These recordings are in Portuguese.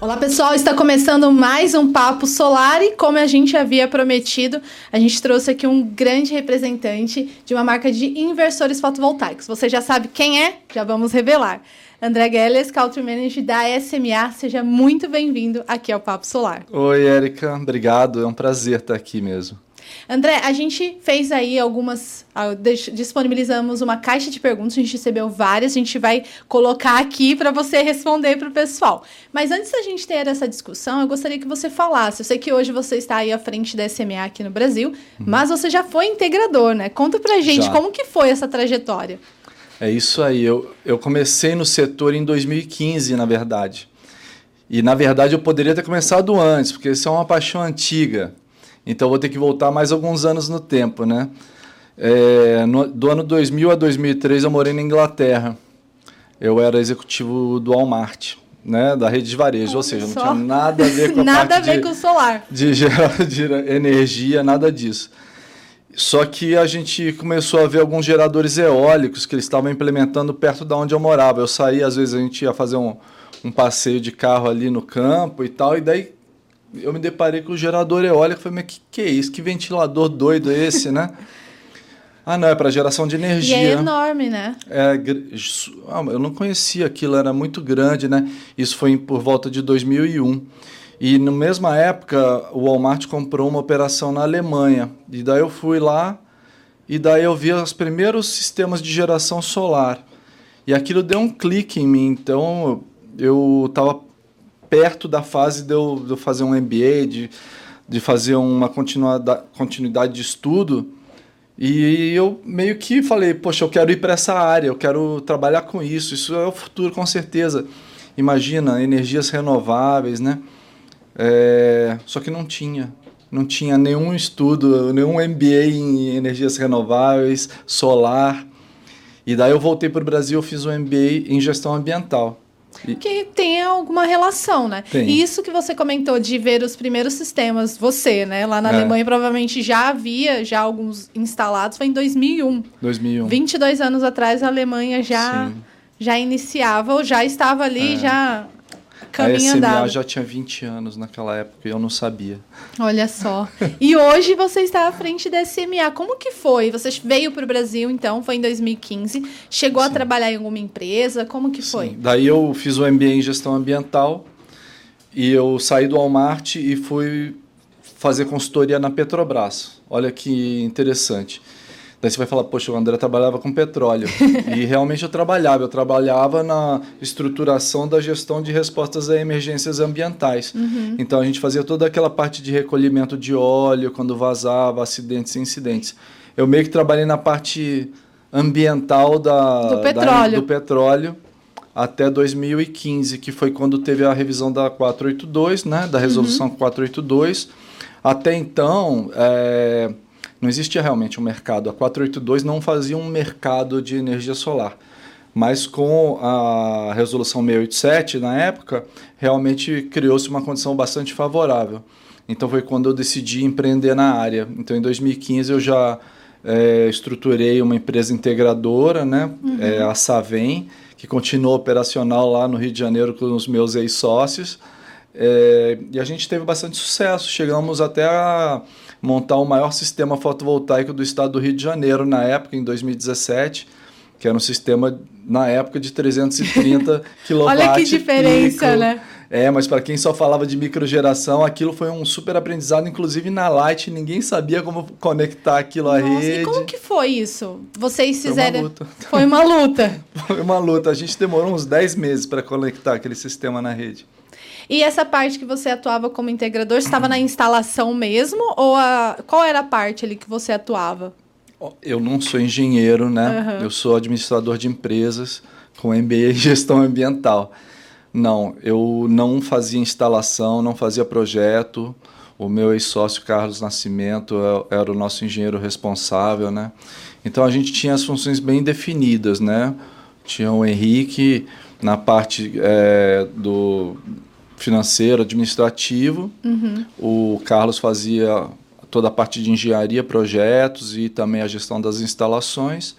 Olá pessoal, está começando mais um Papo Solar e como a gente havia prometido, a gente trouxe aqui um grande representante de uma marca de inversores fotovoltaicos. Você já sabe quem é? Já vamos revelar. André Gelles, Country Manager da SMA, seja muito bem-vindo aqui ao Papo Solar. Oi, Érica, obrigado, é um prazer estar aqui mesmo. André, a gente fez aí algumas. Uh, disponibilizamos uma caixa de perguntas, a gente recebeu várias, a gente vai colocar aqui para você responder para o pessoal. Mas antes da gente ter essa discussão, eu gostaria que você falasse. Eu sei que hoje você está aí à frente da SMA aqui no Brasil, uhum. mas você já foi integrador, né? Conta pra gente já. como que foi essa trajetória. É isso aí. Eu, eu comecei no setor em 2015, na verdade. E, na verdade, eu poderia ter começado antes, porque isso é uma paixão antiga. Então vou ter que voltar mais alguns anos no tempo, né? É, no, do ano 2000 a 2003 eu morei na Inglaterra. Eu era executivo do Walmart, né, da rede de varejo, ou seja, não tinha nada a ver com a nada a ver de, com o solar. De, de energia, nada disso. Só que a gente começou a ver alguns geradores eólicos que eles estavam implementando perto da onde eu morava. Eu saía, às vezes a gente ia fazer um, um passeio de carro ali no campo e tal, e daí eu me deparei com o gerador eólico. Falei, mas que que é isso? Que ventilador doido é esse, né? Ah, não, é para geração de energia. E é enorme, né? É, ah, eu não conhecia aquilo, era muito grande, né? Isso foi por volta de 2001. E na mesma época, o Walmart comprou uma operação na Alemanha. E daí eu fui lá e daí eu vi os primeiros sistemas de geração solar. E aquilo deu um clique em mim. Então eu estava perto da fase de eu, de eu fazer um MBA, de, de fazer uma continuidade, continuidade de estudo. E eu meio que falei, poxa, eu quero ir para essa área, eu quero trabalhar com isso, isso é o futuro com certeza. Imagina, energias renováveis, né? É, só que não tinha. Não tinha nenhum estudo, nenhum MBA em energias renováveis, solar. E daí eu voltei para o Brasil, fiz um MBA em gestão ambiental. Que tem alguma relação, né? Tem. E isso que você comentou de ver os primeiros sistemas, você, né? Lá na é. Alemanha provavelmente já havia já alguns instalados, foi em 2001. 2001. 22 anos atrás a Alemanha já, já iniciava ou já estava ali, é. já caminho a SMA andado. já tinha 20 anos naquela época e eu não sabia. Olha só. e hoje você está à frente da SMA. Como que foi? Você veio para o Brasil, então, foi em 2015. Chegou Sim. a trabalhar em alguma empresa? Como que foi? Sim. Daí eu fiz o MBA em gestão ambiental e eu saí do Walmart e fui fazer consultoria na Petrobras. Olha que interessante. Daí você vai falar, poxa, o André trabalhava com petróleo. e realmente eu trabalhava. Eu trabalhava na estruturação da gestão de respostas a emergências ambientais. Uhum. Então a gente fazia toda aquela parte de recolhimento de óleo, quando vazava, acidentes e incidentes. Eu meio que trabalhei na parte ambiental da, do petróleo. Da, do petróleo até 2015, que foi quando teve a revisão da 482, né, da resolução uhum. 482. Até então, é, não existia realmente um mercado. A 482 não fazia um mercado de energia solar. Mas com a resolução 687, na época, realmente criou-se uma condição bastante favorável. Então foi quando eu decidi empreender na área. Então em 2015 eu já é, estruturei uma empresa integradora, né? Uhum. É, a Savem, que continua operacional lá no Rio de Janeiro com os meus ex-sócios. É, e a gente teve bastante sucesso. Chegamos até a montar o maior sistema fotovoltaico do estado do Rio de Janeiro na época, em 2017, que era um sistema na época de 330 kW. Olha que diferença, pico. né? É, mas para quem só falava de microgeração, aquilo foi um super aprendizado, inclusive na Light, ninguém sabia como conectar aquilo à Nossa, rede. E como que foi isso? Vocês fizeram. Foi uma luta. Foi uma luta. foi uma luta. A gente demorou uns 10 meses para conectar aquele sistema na rede. E essa parte que você atuava como integrador, estava na instalação mesmo? Ou a, qual era a parte ali que você atuava? Eu não sou engenheiro, né? Uhum. Eu sou administrador de empresas com MBA em gestão ambiental. Não, eu não fazia instalação, não fazia projeto. O meu ex-sócio Carlos Nascimento é, era o nosso engenheiro responsável, né? Então a gente tinha as funções bem definidas, né? Tinha o Henrique na parte é, do financeiro, administrativo. Uhum. O Carlos fazia toda a parte de engenharia, projetos e também a gestão das instalações.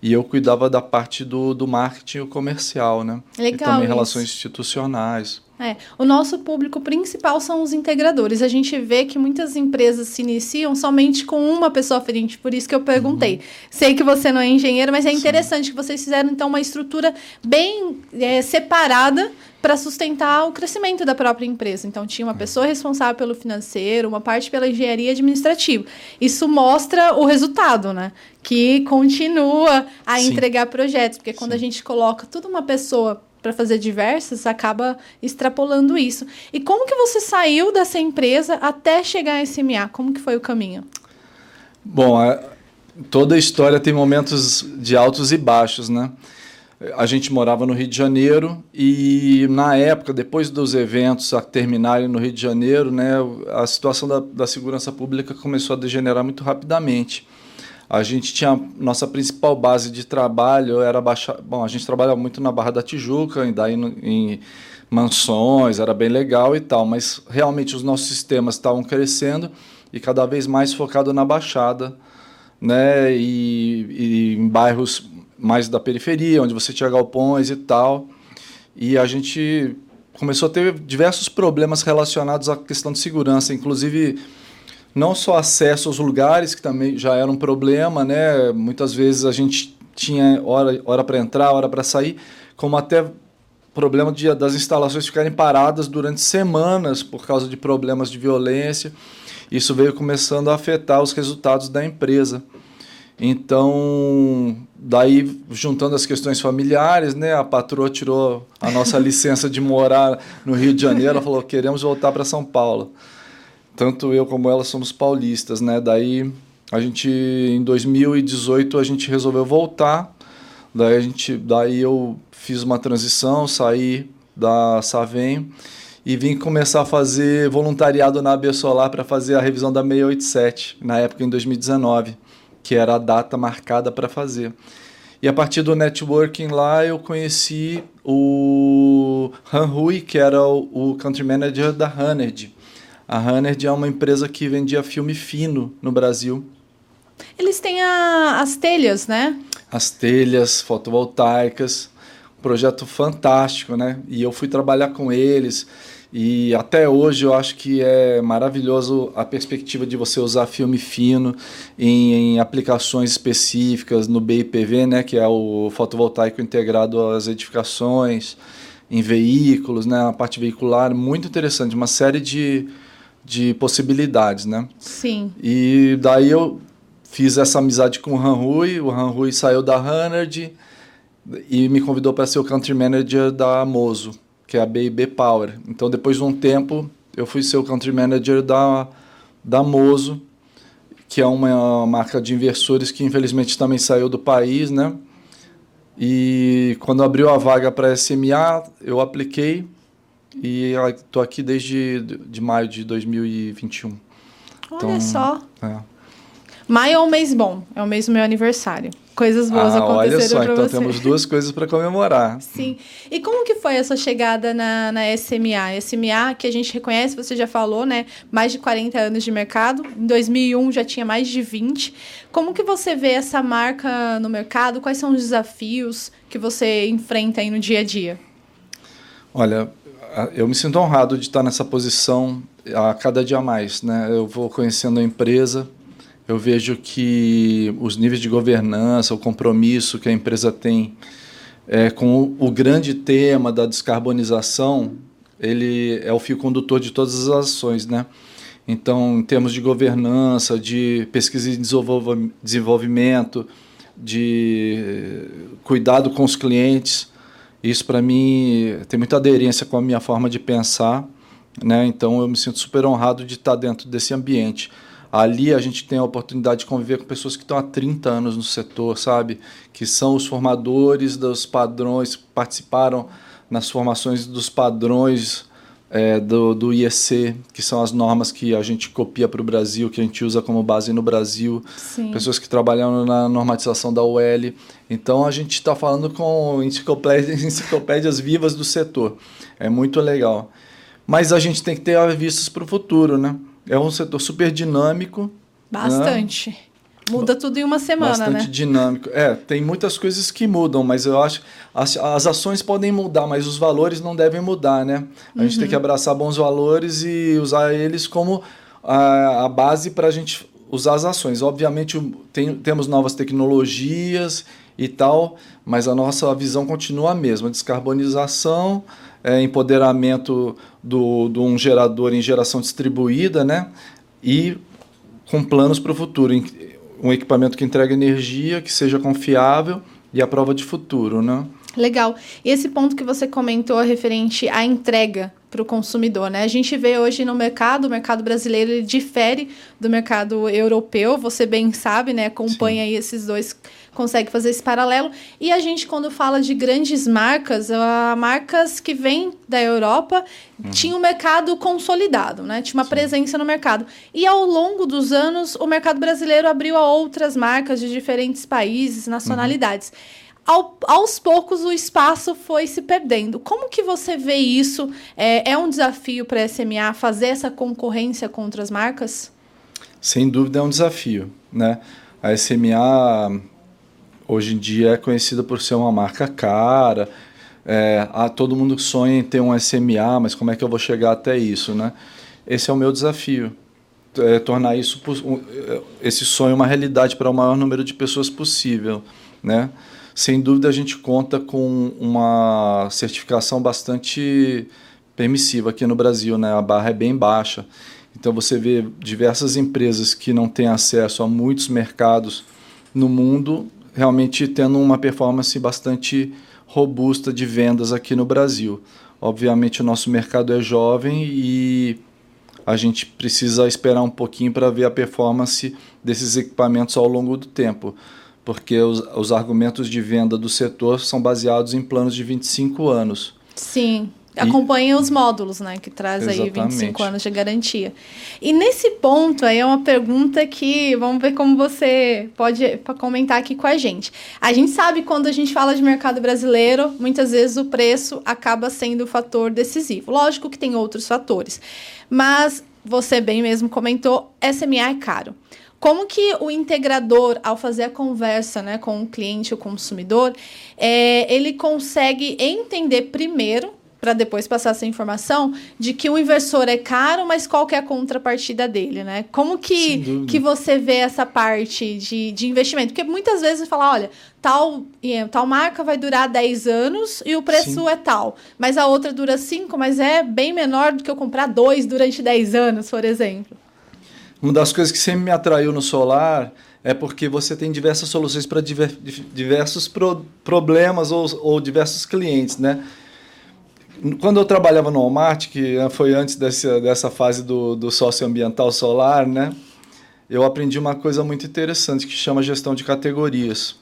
E eu cuidava da parte do, do marketing comercial, né? Legal. E também isso. relações institucionais. É, o nosso público principal são os integradores. A gente vê que muitas empresas se iniciam somente com uma pessoa frente, por isso que eu perguntei. Uhum. Sei que você não é engenheiro, mas é interessante Sim. que vocês fizeram então uma estrutura bem é, separada para sustentar o crescimento da própria empresa. Então, tinha uma uhum. pessoa responsável pelo financeiro, uma parte pela engenharia administrativa. Isso mostra o resultado, né? Que continua a Sim. entregar projetos, porque quando Sim. a gente coloca tudo uma pessoa para fazer diversas, acaba extrapolando isso. E como que você saiu dessa empresa até chegar a SMA? Como que foi o caminho? Bom, a, toda a história tem momentos de altos e baixos, né? A gente morava no Rio de Janeiro e na época, depois dos eventos a terminarem no Rio de Janeiro, né, a situação da, da segurança pública começou a degenerar muito rapidamente. A gente tinha nossa principal base de trabalho era baixar. Bom, a gente trabalhava muito na Barra da Tijuca, daí em mansões, era bem legal e tal, mas realmente os nossos sistemas estavam crescendo e cada vez mais focado na Baixada, né, e, e em bairros mais da periferia, onde você tinha galpões e tal. E a gente começou a ter diversos problemas relacionados à questão de segurança, inclusive não só acesso aos lugares, que também já era um problema, né? Muitas vezes a gente tinha hora, hora para entrar, hora para sair, como até problema de, das instalações ficarem paradas durante semanas por causa de problemas de violência. Isso veio começando a afetar os resultados da empresa. Então, daí juntando as questões familiares, né, a patroa tirou a nossa licença de morar no Rio de Janeiro, ela falou: "Queremos voltar para São Paulo" tanto eu como ela somos paulistas, né? Daí a gente em 2018 a gente resolveu voltar. Daí a gente, daí eu fiz uma transição, saí da Savem e vim começar a fazer voluntariado na AB Solar para fazer a revisão da 687, na época em 2019, que era a data marcada para fazer. E a partir do networking lá eu conheci o Han Hui, que era o, o country manager da Hanerd. A Hanerd é uma empresa que vendia filme fino no Brasil. Eles têm a, as telhas, né? As telhas fotovoltaicas. Um projeto fantástico, né? E eu fui trabalhar com eles. E até hoje eu acho que é maravilhoso a perspectiva de você usar filme fino em, em, aplicações específicas no BIPV, né, que é o fotovoltaico integrado às edificações, em veículos, né, a parte veicular, muito interessante, uma série de, de possibilidades, né? Sim. E daí eu fiz essa amizade com o Han Rui, o Han Rui saiu da Hanard e me convidou para ser o country manager da Mozo, que é a BB Power. Então depois de um tempo eu fui ser o country manager da da Mozo, que é uma marca de inversores que infelizmente também saiu do país, né? E quando abriu a vaga para SMA, eu apliquei e estou aqui desde de maio de 2021. Olha então, só. É. Maio é um mês bom, é o mês do meu aniversário. Coisas boas ah, aconteceram olha só, então você. temos duas coisas para comemorar. Sim. E como que foi a sua chegada na, na SMA? SMA que a gente reconhece, você já falou, né? Mais de 40 anos de mercado. Em 2001 já tinha mais de 20. Como que você vê essa marca no mercado? Quais são os desafios que você enfrenta aí no dia a dia? Olha, eu me sinto honrado de estar nessa posição a cada dia mais. Né? Eu vou conhecendo a empresa, eu vejo que os níveis de governança, o compromisso que a empresa tem é, com o, o grande tema da descarbonização, ele é o fio condutor de todas as ações, né? Então, em termos de governança, de pesquisa e desenvolvimento, de cuidado com os clientes, isso para mim tem muita aderência com a minha forma de pensar, né? Então eu me sinto super honrado de estar dentro desse ambiente. Ali a gente tem a oportunidade de conviver com pessoas que estão há 30 anos no setor, sabe? Que são os formadores dos padrões, participaram nas formações dos padrões é, do, do IEC, que são as normas que a gente copia para o Brasil, que a gente usa como base no Brasil, Sim. pessoas que trabalham na normatização da UL. Então a gente está falando com enciclopédias, enciclopédias vivas do setor. É muito legal. Mas a gente tem que ter vistas para o futuro, né? É um setor super dinâmico. Bastante. Né? Muda tudo em uma semana, bastante né? dinâmico. É, tem muitas coisas que mudam, mas eu acho as, as ações podem mudar, mas os valores não devem mudar, né? A gente tem que abraçar bons valores e usar eles como a, a base para a gente usar as ações. Obviamente tem, temos novas tecnologias e tal, mas a nossa visão continua a mesma: descarbonização, é, empoderamento do, de um gerador em geração distribuída, né? E com planos para o futuro um equipamento que entregue energia, que seja confiável e a prova de futuro, né? Legal. E esse ponto que você comentou referente à entrega para o consumidor, né? A gente vê hoje no mercado, o mercado brasileiro ele difere do mercado europeu, você bem sabe, né? Acompanha Sim. aí esses dois, consegue fazer esse paralelo. E a gente, quando fala de grandes marcas, uh, marcas que vêm da Europa, uhum. tinha um mercado consolidado, né? Tinha uma Sim. presença no mercado. E ao longo dos anos, o mercado brasileiro abriu a outras marcas de diferentes países, nacionalidades. Uhum ao, aos poucos o espaço foi se perdendo. Como que você vê isso? É, é um desafio para a SMA fazer essa concorrência contra as marcas? Sem dúvida é um desafio. Né? A SMA hoje em dia é conhecida por ser uma marca cara. É, ah, todo mundo sonha em ter um SMA, mas como é que eu vou chegar até isso? Né? Esse é o meu desafio. É, tornar isso esse sonho uma realidade para o maior número de pessoas possível, né? Sem dúvida a gente conta com uma certificação bastante permissiva aqui no Brasil, né? A barra é bem baixa. Então você vê diversas empresas que não têm acesso a muitos mercados no mundo, realmente tendo uma performance bastante robusta de vendas aqui no Brasil. Obviamente o nosso mercado é jovem e a gente precisa esperar um pouquinho para ver a performance desses equipamentos ao longo do tempo porque os, os argumentos de venda do setor são baseados em planos de 25 anos. Sim. Acompanha os módulos, né? Que traz Exatamente. aí 25 anos de garantia. E nesse ponto aí é uma pergunta que vamos ver como você pode comentar aqui com a gente. A gente sabe quando a gente fala de mercado brasileiro, muitas vezes o preço acaba sendo o fator decisivo. Lógico que tem outros fatores. Mas você bem mesmo comentou, SMA é caro. Como que o integrador, ao fazer a conversa né, com o cliente, o consumidor, é, ele consegue entender primeiro, para depois passar essa informação, de que o inversor é caro, mas qual que é a contrapartida dele, né? Como que, que você vê essa parte de, de investimento? Porque muitas vezes fala, olha, tal, tal marca vai durar 10 anos e o preço Sim. é tal, mas a outra dura 5, mas é bem menor do que eu comprar dois durante 10 anos, por exemplo. Uma das coisas que sempre me atraiu no solar é porque você tem diversas soluções para diver, diversos pro, problemas ou, ou diversos clientes, né? Quando eu trabalhava no Walmart, que foi antes dessa, dessa fase do, do socioambiental solar, né? Eu aprendi uma coisa muito interessante que chama gestão de categorias.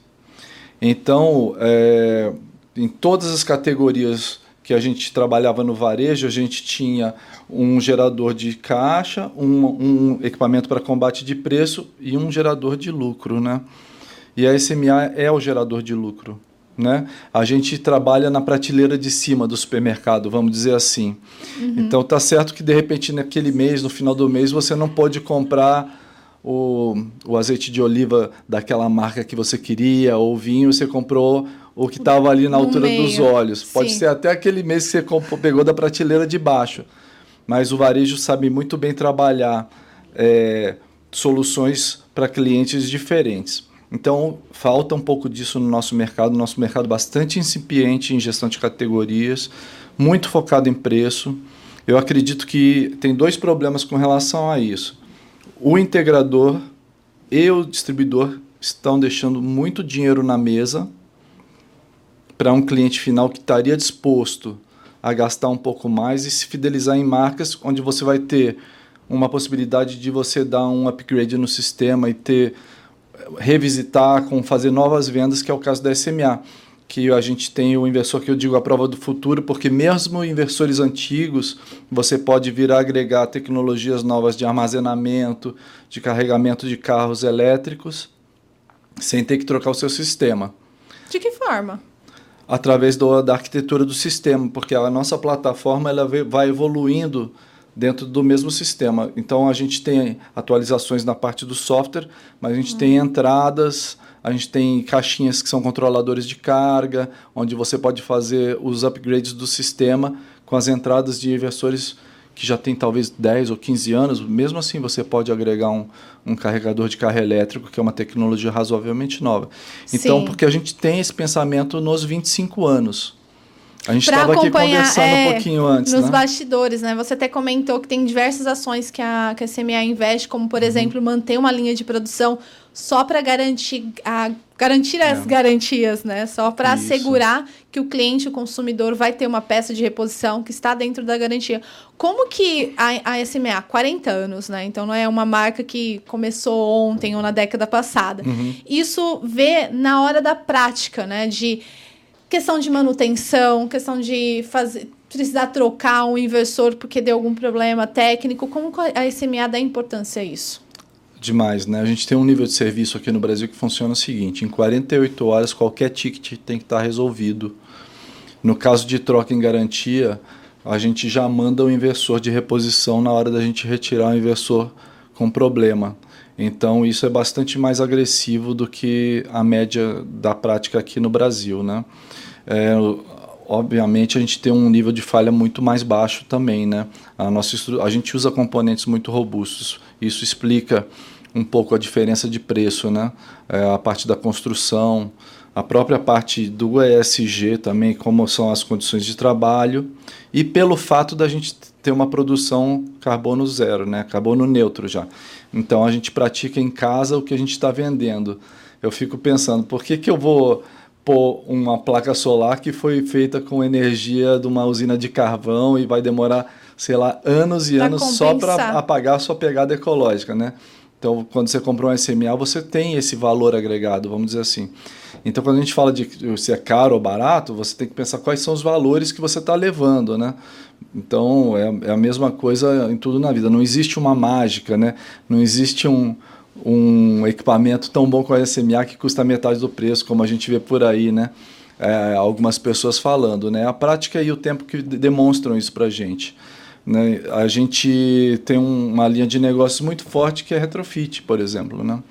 Então, é, em todas as categorias que a gente trabalhava no varejo, a gente tinha um gerador de caixa, um, um equipamento para combate de preço e um gerador de lucro, né? E a SMA é o gerador de lucro, né? A gente trabalha na prateleira de cima do supermercado, vamos dizer assim. Uhum. Então tá certo que de repente naquele mês, no final do mês, você não pode comprar o, o azeite de oliva daquela marca que você queria, ou vinho, você comprou o que estava ali na altura dos olhos. Pode Sim. ser até aquele mês que você pegou da prateleira de baixo. Mas o varejo sabe muito bem trabalhar é, soluções para clientes diferentes. Então, falta um pouco disso no nosso mercado. Nosso mercado bastante incipiente em gestão de categorias, muito focado em preço. Eu acredito que tem dois problemas com relação a isso. O integrador e o distribuidor estão deixando muito dinheiro na mesa para um cliente final que estaria disposto a gastar um pouco mais e se fidelizar em marcas onde você vai ter uma possibilidade de você dar um upgrade no sistema e ter revisitar, com fazer novas vendas, que é o caso da SMA, que a gente tem o inversor que eu digo a prova do futuro, porque mesmo inversores antigos, você pode vir a agregar tecnologias novas de armazenamento, de carregamento de carros elétricos, sem ter que trocar o seu sistema. De que forma? Através do, da arquitetura do sistema, porque a nossa plataforma ela vai evoluindo dentro do mesmo sistema. Então a gente tem atualizações na parte do software, mas a gente uhum. tem entradas, a gente tem caixinhas que são controladores de carga, onde você pode fazer os upgrades do sistema com as entradas de inversores que já tem talvez 10 ou 15 anos, mesmo assim você pode agregar um, um carregador de carro elétrico, que é uma tecnologia razoavelmente nova. Então, Sim. porque a gente tem esse pensamento nos 25 anos. A gente estava aqui conversando é, um pouquinho antes. Nos né? bastidores, né? Você até comentou que tem diversas ações que a, que a CMA investe, como, por uhum. exemplo, manter uma linha de produção só para garantir, a, garantir as é. garantias, né? Só para assegurar que o cliente, o consumidor, vai ter uma peça de reposição que está dentro da garantia. Como que a, a SMA, 40 anos, né? Então não é uma marca que começou ontem ou na década passada. Uhum. Isso vê na hora da prática, né? De questão de manutenção, questão de fazer precisar trocar um inversor porque deu algum problema técnico. Como a SMA dá importância a isso? Demais, né? A gente tem um nível de serviço aqui no Brasil que funciona o seguinte: em 48 horas qualquer ticket tem que estar resolvido. No caso de troca em garantia, a gente já manda o inversor de reposição na hora da gente retirar o inversor com problema. Então isso é bastante mais agressivo do que a média da prática aqui no Brasil, né? É, obviamente a gente tem um nível de falha muito mais baixo também, né? A nossa a gente usa componentes muito robustos. Isso explica um pouco a diferença de preço, né? É, a parte da construção, a própria parte do ESG também, como são as condições de trabalho e pelo fato da gente ter uma produção carbono zero, né? Carbono neutro já. Então a gente pratica em casa o que a gente está vendendo. Eu fico pensando, por que, que eu vou pôr uma placa solar que foi feita com energia de uma usina de carvão e vai demorar, sei lá, anos e pra anos compensar. só para apagar a sua pegada ecológica, né? Então, quando você comprou um SMA, você tem esse valor agregado, vamos dizer assim. Então, quando a gente fala de se é caro ou barato, você tem que pensar quais são os valores que você está levando, né? Então, é, é, a mesma coisa em tudo na vida. Não existe uma mágica, né? Não existe um, um equipamento tão bom como a SMA que custa metade do preço, como a gente vê por aí, né? É, algumas pessoas falando, né? A prática e o tempo que demonstram isso para a gente. Né? A gente tem um, uma linha de negócios muito forte que é retrofit, por exemplo, né?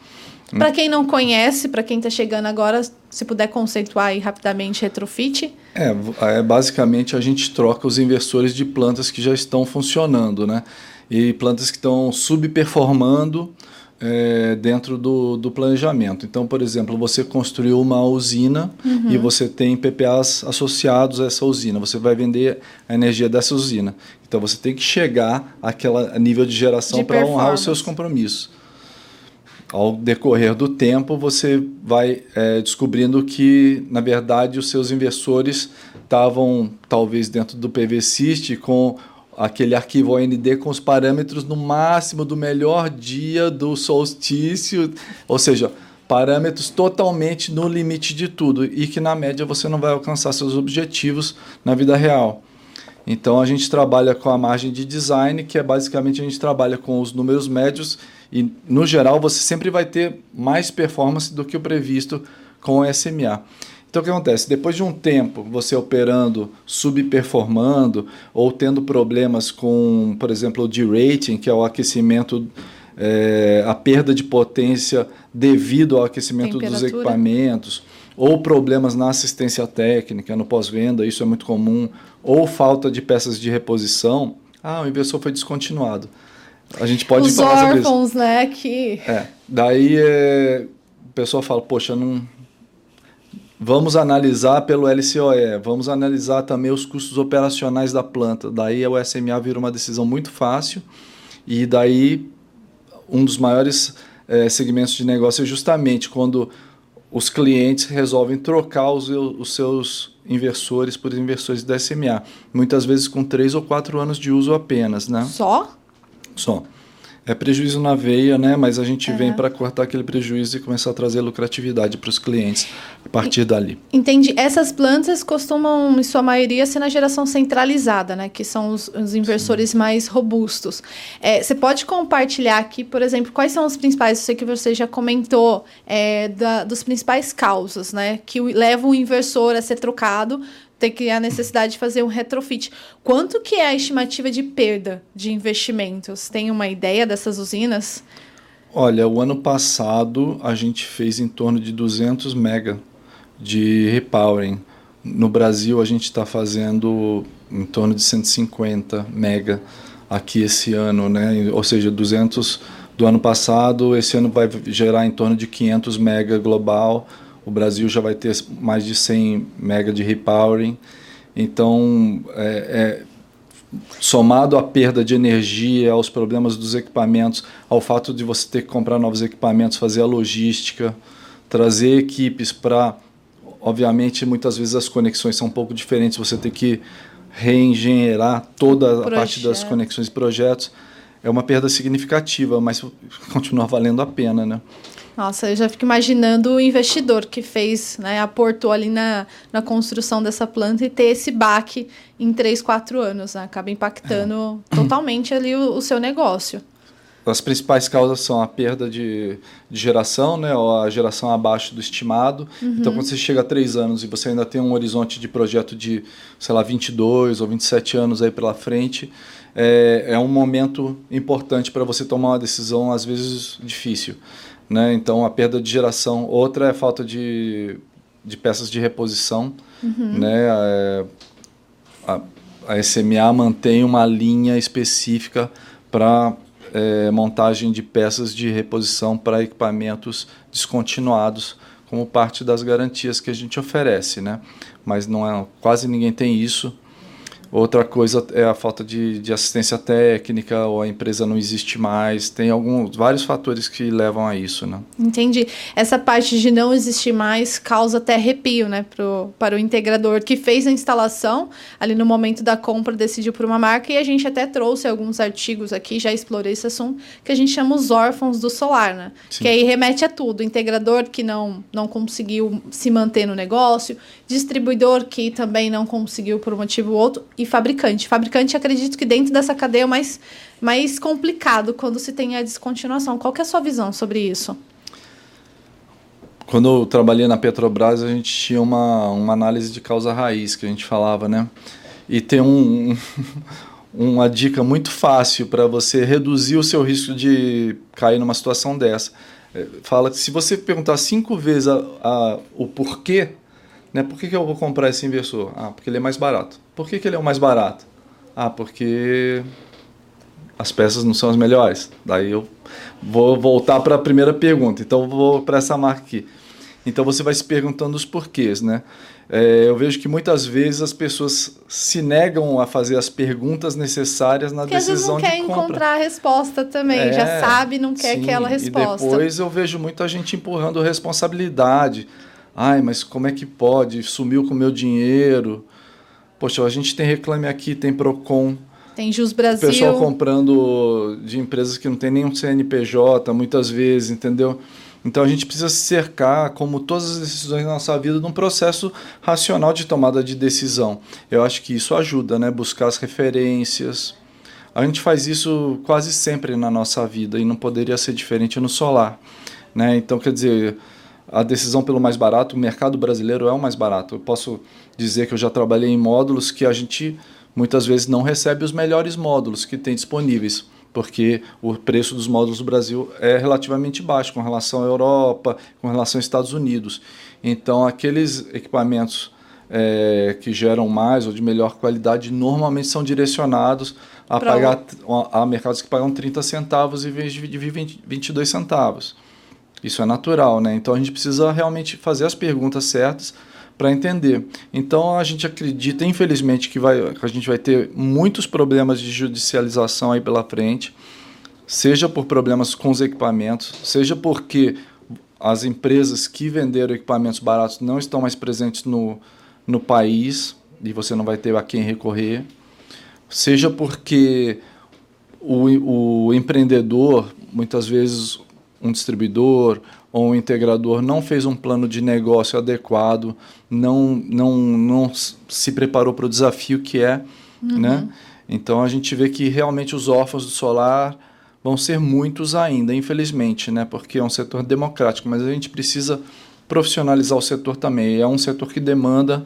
Para quem não conhece, para quem está chegando agora, se puder conceituar aí rapidamente retrofit. É, é, basicamente a gente troca os inversores de plantas que já estão funcionando, né? E plantas que estão subperformando é, dentro do, do planejamento. Então, por exemplo, você construiu uma usina uhum. e você tem PPAs associados a essa usina. Você vai vender a energia dessa usina. Então, você tem que chegar àquele nível de geração para honrar os seus compromissos. Ao decorrer do tempo, você vai é, descobrindo que, na verdade, os seus inversores estavam, talvez, dentro do PVSIST com aquele arquivo OND com os parâmetros no máximo do melhor dia do solstício, ou seja, parâmetros totalmente no limite de tudo e que na média você não vai alcançar seus objetivos na vida real. Então a gente trabalha com a margem de design, que é basicamente a gente trabalha com os números médios e no geral você sempre vai ter mais performance do que o previsto com o SMA. Então o que acontece? Depois de um tempo você operando, subperformando ou tendo problemas com, por exemplo, o derating, que é o aquecimento, é, a perda de potência devido ao aquecimento dos equipamentos, ou problemas na assistência técnica, no pós-venda, isso é muito comum, ou falta de peças de reposição, ah, o inversor foi descontinuado. A gente pode Os falar órfãos, sobre isso. né? Que... É, daí é, a pessoa fala, poxa, não Vamos analisar pelo LCOE, vamos analisar também os custos operacionais da planta. Daí o SMA vira uma decisão muito fácil e daí um dos maiores é, segmentos de negócio é justamente quando os clientes resolvem trocar os, os seus inversores por inversores da SMA, muitas vezes com três ou quatro anos de uso apenas, né? Só? Só. É prejuízo na veia, né? Mas a gente vem para cortar aquele prejuízo e começar a trazer lucratividade para os clientes a partir dali. Entendi. Essas plantas costumam, em sua maioria, ser na geração centralizada, né? Que são os, os inversores Sim. mais robustos. É, você pode compartilhar aqui, por exemplo, quais são os principais? Eu sei que você já comentou é, da, dos principais causas, né? Que levam o inversor a ser trocado ter que a necessidade de fazer um retrofit. Quanto que é a estimativa de perda de investimentos? Tem uma ideia dessas usinas? Olha, o ano passado a gente fez em torno de 200 mega de repowering. No Brasil a gente está fazendo em torno de 150 mega aqui esse ano, né? Ou seja, 200 do ano passado, esse ano vai gerar em torno de 500 mega global. O Brasil já vai ter mais de 100 mega de repowering. Então, é, é somado à perda de energia, aos problemas dos equipamentos, ao fato de você ter que comprar novos equipamentos, fazer a logística, trazer equipes para. Obviamente, muitas vezes as conexões são um pouco diferentes, você tem que reengenheirar toda a parte das conexões e projetos. É uma perda significativa, mas continua valendo a pena, né? Nossa, eu já fico imaginando o investidor que fez, né, aportou ali na, na construção dessa planta e ter esse baque em 3, 4 anos, né? acaba impactando é. totalmente ali o, o, seu negócio. As principais causas são a perda de, de geração, né, ou a geração abaixo do estimado. Uhum. Então, quando você chega a 3 anos e você ainda tem um horizonte de projeto de, sei lá, 22 ou 27 anos aí pela frente, é, é um momento importante para você tomar uma decisão, às vezes, difícil. Né? Então, a perda de geração. Outra é a falta de, de peças de reposição. Uhum. Né? É, a, a SMA mantém uma linha específica para é, montagem de peças de reposição para equipamentos descontinuados como parte das garantias que a gente oferece, né? Mas não é quase ninguém tem isso Outra coisa é a falta de, de, assistência técnica, ou a empresa não existe mais. Tem alguns, vários fatores que levam a isso, né? Entendi. Essa parte de não existir mais causa até arrepio, né? Pro, para o integrador que fez a instalação, ali no momento da compra, decidiu por uma marca, e a gente até trouxe alguns artigos aqui, já explorei esse assunto, que a gente chama os órfãos do solar, né? Sim. Que aí remete a tudo. Integrador que não, não conseguiu se manter no negócio, distribuidor que também não conseguiu por um motivo ou outro, e fabricante. Fabricante, acredito que dentro dessa cadeia é mais, mais complicado quando se tem a descontinuação. Qual é a sua visão sobre isso? Quando eu trabalhei na Petrobras, a gente tinha uma, uma análise de causa raiz, que a gente falava, né? E tem um, uma dica muito fácil para você reduzir o seu risco de cair numa situação dessa. É, fala que se você perguntar cinco vezes a, a, o porquê, né? Por que, que eu vou comprar esse inversor? Ah, porque ele é mais barato. Por que, que ele é o mais barato? Ah, porque as peças não são as melhores. Daí eu vou voltar para a primeira pergunta. Então vou para essa marca aqui. Então você vai se perguntando os porquês, né? É, eu vejo que muitas vezes as pessoas se negam a fazer as perguntas necessárias na Porque decisão de compra. não quer encontrar a resposta também, é, já sabe, não quer sim, aquela resposta. E depois eu vejo muita gente empurrando responsabilidade. Ai, mas como é que pode? Sumiu com o meu dinheiro. Poxa, a gente tem Reclame Aqui, tem Procon. Tem Jus Brasil. Pessoal comprando de empresas que não tem nenhum CNPJ, muitas vezes, entendeu? Então a gente precisa se cercar, como todas as decisões da nossa vida, de um processo racional de tomada de decisão. Eu acho que isso ajuda, né? Buscar as referências. A gente faz isso quase sempre na nossa vida e não poderia ser diferente no solar. Né? Então, quer dizer, a decisão pelo mais barato, o mercado brasileiro é o mais barato. Eu posso dizer que eu já trabalhei em módulos que a gente muitas vezes não recebe os melhores módulos que tem disponíveis, porque o preço dos módulos do Brasil é relativamente baixo com relação à Europa, com relação aos Estados Unidos. Então, aqueles equipamentos é, que geram mais ou de melhor qualidade normalmente são direcionados a pra pagar a, a mercados que pagam 30 centavos em vez de 22 centavos. Isso é natural, né? Então a gente precisa realmente fazer as perguntas certas para entender. Então a gente acredita, infelizmente, que, vai, a gente vai ter muitos problemas de judicialização aí pela frente, seja por problemas com os equipamentos, seja porque as empresas que venderam equipamentos baratos não estão mais presentes no, no país e você não vai ter a quem recorrer, seja porque o, o empreendedor, muitas vezes um distribuidor ou um integrador não fez um plano de negócio adequado, não, não, não se preparou para o desafio que é, uhum. né? Então a gente vê que realmente os órfãos do solar vão ser muitos ainda, infelizmente, né? Porque é um setor democrático, mas a gente precisa profissionalizar o setor também. É um setor que demanda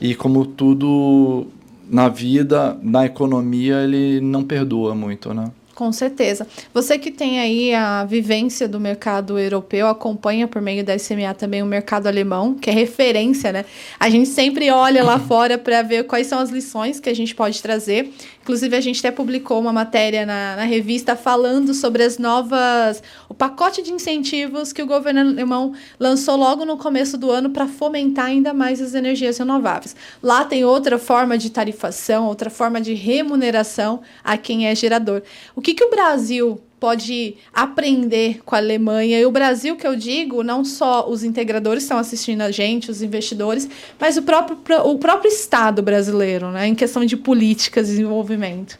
E como tudo na vida, na economia, ele não perdoa muito, né? Com certeza. Você que tem aí a vivência do mercado europeu, acompanha por meio da SMA também o mercado alemão, que é referência, né? A gente sempre olha lá fora para ver quais são as lições que a gente pode trazer. Inclusive, a gente até publicou uma matéria na, na revista falando sobre as novas. o pacote de incentivos que o governo alemão lançou logo no começo do ano para fomentar ainda mais as energias renováveis. Lá tem outra forma de tarifação, outra forma de remuneração a quem é gerador. O que, que o Brasil pode aprender com a Alemanha. E o Brasil, que eu digo, não só os integradores estão assistindo a gente, os investidores, mas o próprio, o próprio Estado brasileiro, né, em questão de políticas e desenvolvimento.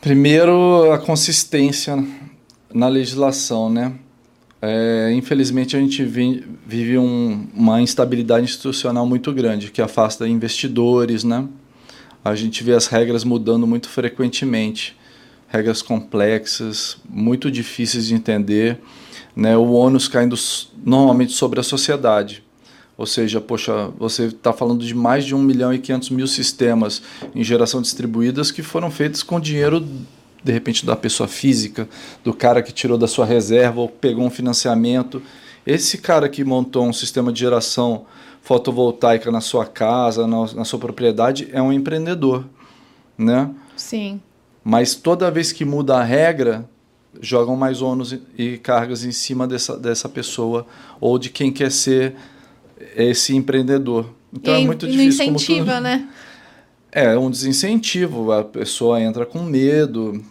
Primeiro, a consistência na legislação, né? É, infelizmente, a gente vive um, uma instabilidade institucional muito grande, que afasta investidores, né? A gente vê as regras mudando muito frequentemente regras complexas, muito difíceis de entender, né? o ônus caindo normalmente sobre a sociedade. Ou seja, poxa, você está falando de mais de 1 milhão e 500 mil sistemas em geração distribuídas que foram feitos com dinheiro, de repente, da pessoa física, do cara que tirou da sua reserva ou pegou um financiamento. Esse cara que montou um sistema de geração fotovoltaica na sua casa, na, na sua propriedade, é um empreendedor, né? Sim. Mas toda vez que muda a regra, jogam mais ônus e cargas em cima dessa, dessa pessoa ou de quem quer ser esse empreendedor. Então é e, é muito difícil. Não incentiva, né? É um desincentivo. A pessoa entra com medo,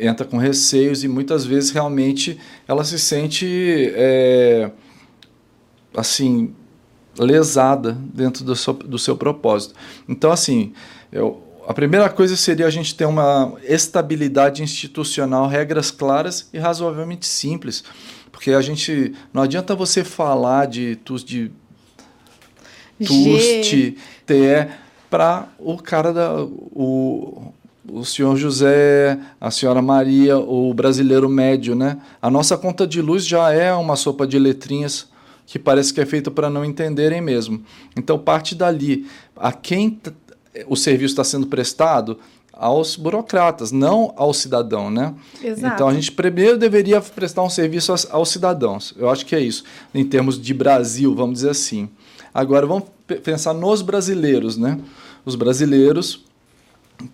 entra com receios e muitas vezes realmente ela se sente é, assim lesada dentro do seu, do seu propósito. Então assim, eu, a primeira coisa seria a gente ter uma estabilidade institucional, regras claras e razoavelmente simples. Porque a gente. Não adianta você falar de TUS de TUST, TE, para o cara da. O, o senhor José, a senhora Maria, o brasileiro médio, né? A nossa conta de luz já é uma sopa de letrinhas que parece que é feita para não entenderem mesmo. Então parte dali. A quem o serviço está sendo prestado aos burocratas, não ao cidadão, né? Exato. Então a gente primeiro deveria prestar um serviço aos, aos, cidadãos. Eu acho que é isso, em termos de Brasil, vamos dizer assim. Agora vamos pensar nos brasileiros, né? Os brasileiros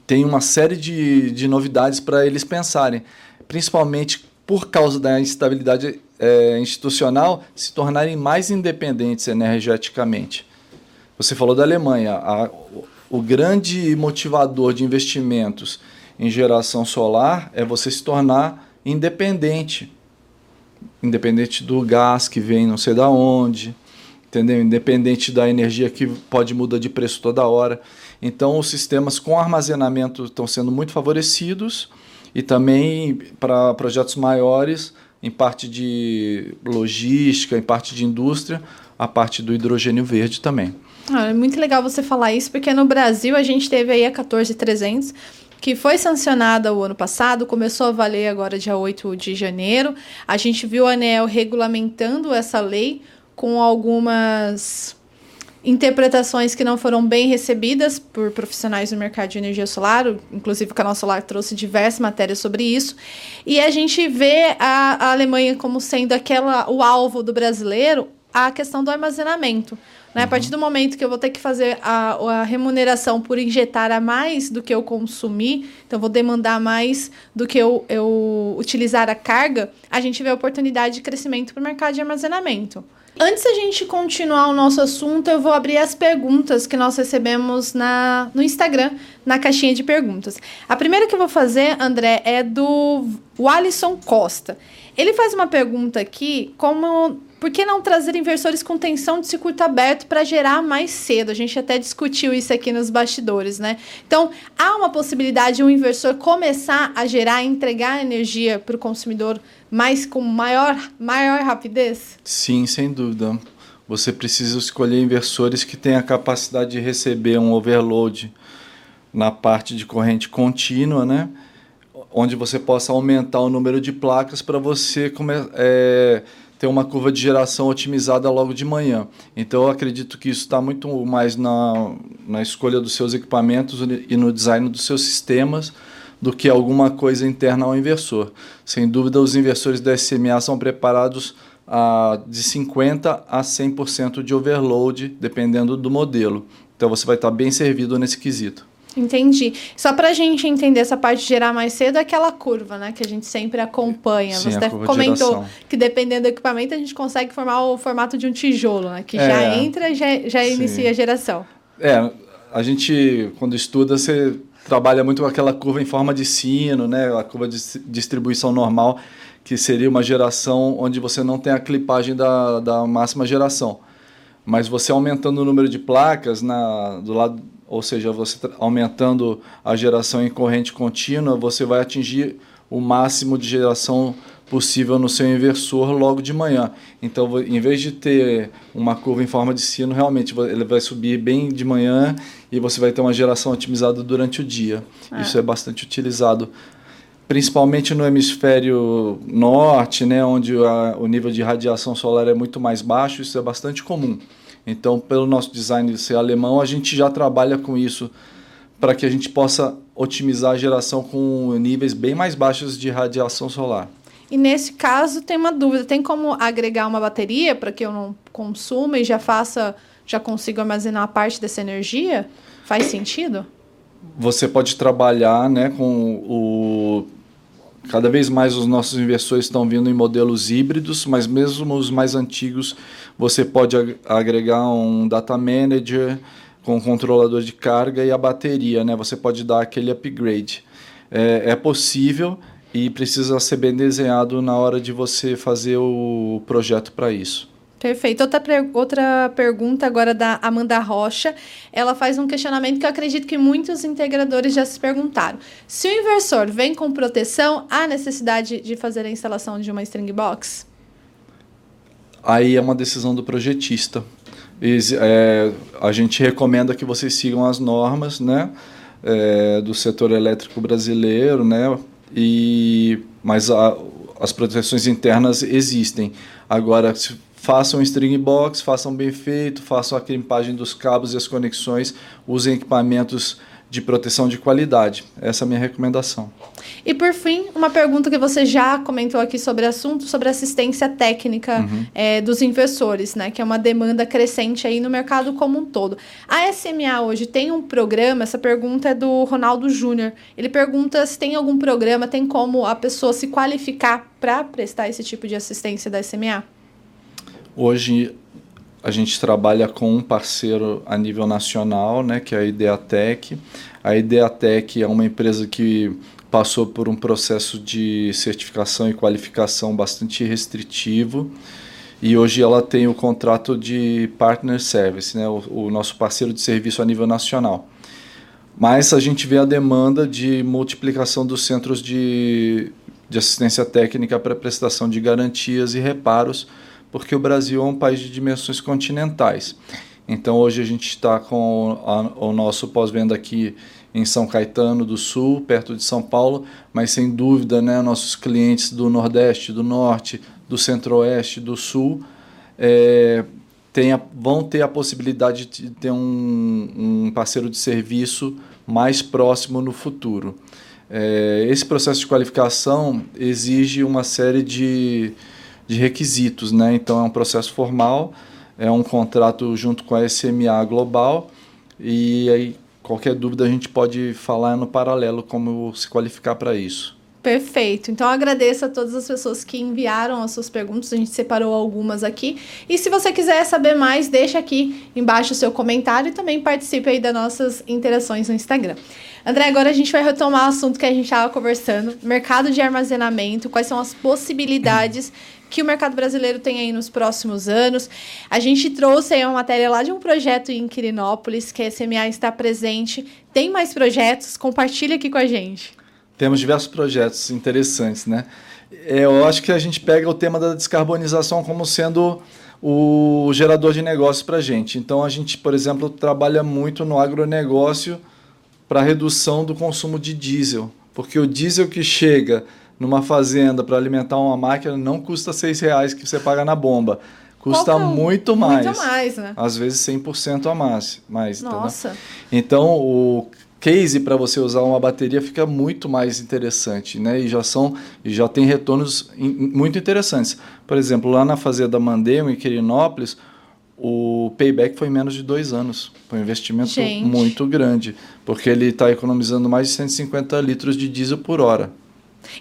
têm uma série de, de novidades para eles pensarem, principalmente por causa da instabilidade é, institucional, se tornarem mais independentes energeticamente. Você falou da Alemanha. A, o grande motivador de investimentos em geração solar é você se tornar independente. Independente do gás que vem não sei da onde, entendeu? Independente da energia que pode mudar de preço toda hora. Então, os sistemas com armazenamento estão sendo muito favorecidos e também para projetos maiores, em parte de logística, em parte de indústria, a parte do hidrogênio verde também. Ah, é muito legal você falar isso, porque no Brasil a gente teve aí a 14300, que foi sancionada o ano passado, começou a valer agora dia 8 de janeiro. A gente viu a ANEL regulamentando essa lei com algumas interpretações que não foram bem recebidas por profissionais do mercado de energia solar, inclusive o Canal Solar trouxe diversas matérias sobre isso, e a gente vê a, a Alemanha como sendo aquela o alvo do brasileiro a questão do armazenamento. Né? Uhum. A partir do momento que eu vou ter que fazer a, a remuneração por injetar a mais do que eu consumir, então vou demandar mais do que eu, eu utilizar a carga, a gente vê a oportunidade de crescimento para o mercado de armazenamento. Antes da gente continuar o nosso assunto, eu vou abrir as perguntas que nós recebemos na, no Instagram, na caixinha de perguntas. A primeira que eu vou fazer, André, é do Alisson Costa. Ele faz uma pergunta aqui, como por que não trazer inversores com tensão de circuito aberto para gerar mais cedo? A gente até discutiu isso aqui nos bastidores, né? Então, há uma possibilidade de um inversor começar a gerar entregar energia para o consumidor mais com maior, maior rapidez? Sim, sem dúvida. Você precisa escolher inversores que tenham a capacidade de receber um overload na parte de corrente contínua, né? onde você possa aumentar o número de placas para você é, ter uma curva de geração otimizada logo de manhã. Então, eu acredito que isso está muito mais na, na escolha dos seus equipamentos e no design dos seus sistemas do que alguma coisa interna ao inversor. Sem dúvida, os inversores da SMA são preparados a, de 50% a 100% de overload, dependendo do modelo. Então, você vai estar bem servido nesse quesito. Entendi. Só para a gente entender essa parte de gerar mais cedo, é aquela curva, né? Que a gente sempre acompanha. Sim, Você comentou que dependendo do equipamento, a gente consegue formar o formato de um tijolo, né? Que é, já entra e já, já inicia a geração. É, a gente, quando estuda, você trabalha muito com aquela curva em forma de sino, né? A curva de distribuição normal, que seria uma geração onde você não tem a clipagem da, da máxima geração. Mas você aumentando o número de placas na, do lado ou seja, você aumentando a geração em corrente contínua, você vai atingir o máximo de geração possível no seu inversor logo de manhã. Então, em vez de ter uma curva em forma de sino, realmente ele vai subir bem de manhã e você vai ter uma geração otimizada durante o dia. É. Isso é bastante utilizado, principalmente no hemisfério norte, né, onde a, o nível de radiação solar é muito mais baixo. Isso é bastante comum. Então, pelo nosso design ser alemão, a gente já trabalha com isso para que a gente possa otimizar a geração com níveis bem mais baixos de radiação solar. E nesse caso, tem uma dúvida: tem como agregar uma bateria para que eu não consuma e já faça, já consiga armazenar parte dessa energia? Faz sentido? Você pode trabalhar né, com o Cada vez mais os nossos inversores estão vindo em modelos híbridos, mas mesmo os mais antigos, você pode agregar um data manager com controlador de carga e a bateria, né? Você pode dar aquele upgrade. É, é possível e precisa ser bem desenhado na hora de você fazer o projeto para isso. Perfeito. Outra, outra pergunta agora da Amanda Rocha. Ela faz um questionamento que eu acredito que muitos integradores já se perguntaram. Se o inversor vem com proteção, há necessidade de fazer a instalação de uma string box? Aí é uma decisão do projetista. É, a gente recomenda que vocês sigam as normas né, é, do setor elétrico brasileiro, né, e, mas a, as proteções internas existem. Agora, se façam string box, façam bem feito, façam a crimpagem dos cabos e as conexões, usem equipamentos de proteção de qualidade. Essa é a minha recomendação. E por fim, uma pergunta que você já comentou aqui sobre o assunto, sobre assistência técnica uhum. é, dos inversores, né? Que é uma demanda crescente aí no mercado como um todo. A SMA hoje tem um programa, essa pergunta é do Ronaldo Júnior. Ele pergunta se tem algum programa, tem como a pessoa se qualificar para prestar esse tipo de assistência da SMA? Hoje a gente trabalha com um parceiro a nível nacional, né, que é a Ideatec. A Ideatec é uma empresa que passou por um processo de certificação e qualificação bastante restritivo e hoje ela tem o contrato de partner service, né, o, o nosso parceiro de serviço a nível nacional. Mas a gente vê a demanda de multiplicação dos centros de, de assistência técnica para prestação de garantias e reparos porque o Brasil é um país de dimensões continentais. Então hoje a gente está com a, o nosso pós-venda aqui em São Caetano do Sul, perto de São Paulo, mas sem dúvida, né, nossos clientes do Nordeste, do Norte, do Centro-Oeste, do Sul, é, a, vão ter a possibilidade de ter um, um, parceiro de serviço mais próximo no futuro. É, esse processo de qualificação exige uma série de de requisitos, né? Então é um processo formal, é um contrato junto com a SMA Global e aí qualquer dúvida a gente pode falar no paralelo como se qualificar para isso. Perfeito. Então agradeço a todas as pessoas que enviaram as suas perguntas. A gente separou algumas aqui. E se você quiser saber mais, deixa aqui embaixo o seu comentário e também participe aí das nossas interações no Instagram. André, agora a gente vai retomar o assunto que a gente estava conversando: mercado de armazenamento, quais são as possibilidades que o mercado brasileiro tem aí nos próximos anos. A gente trouxe aí uma matéria lá de um projeto em Quirinópolis, que a SMA está presente. Tem mais projetos? Compartilha aqui com a gente. Temos diversos projetos interessantes, né? É, eu acho que a gente pega o tema da descarbonização como sendo o gerador de negócios para a gente. Então, a gente, por exemplo, trabalha muito no agronegócio para redução do consumo de diesel, porque o diesel que chega numa fazenda para alimentar uma máquina não custa seis reais que você paga na bomba. Custa Qual que é muito mais. Muito mais, né? Às vezes 100% a mais. mais? Nossa. Então, o case para você usar uma bateria fica muito mais interessante, né? E já são e já tem retornos in- muito interessantes. Por exemplo, lá na fazenda Mandeu, em Quirinópolis, o payback foi em menos de dois anos. Foi um investimento Gente. muito grande, porque ele está economizando mais de 150 litros de diesel por hora.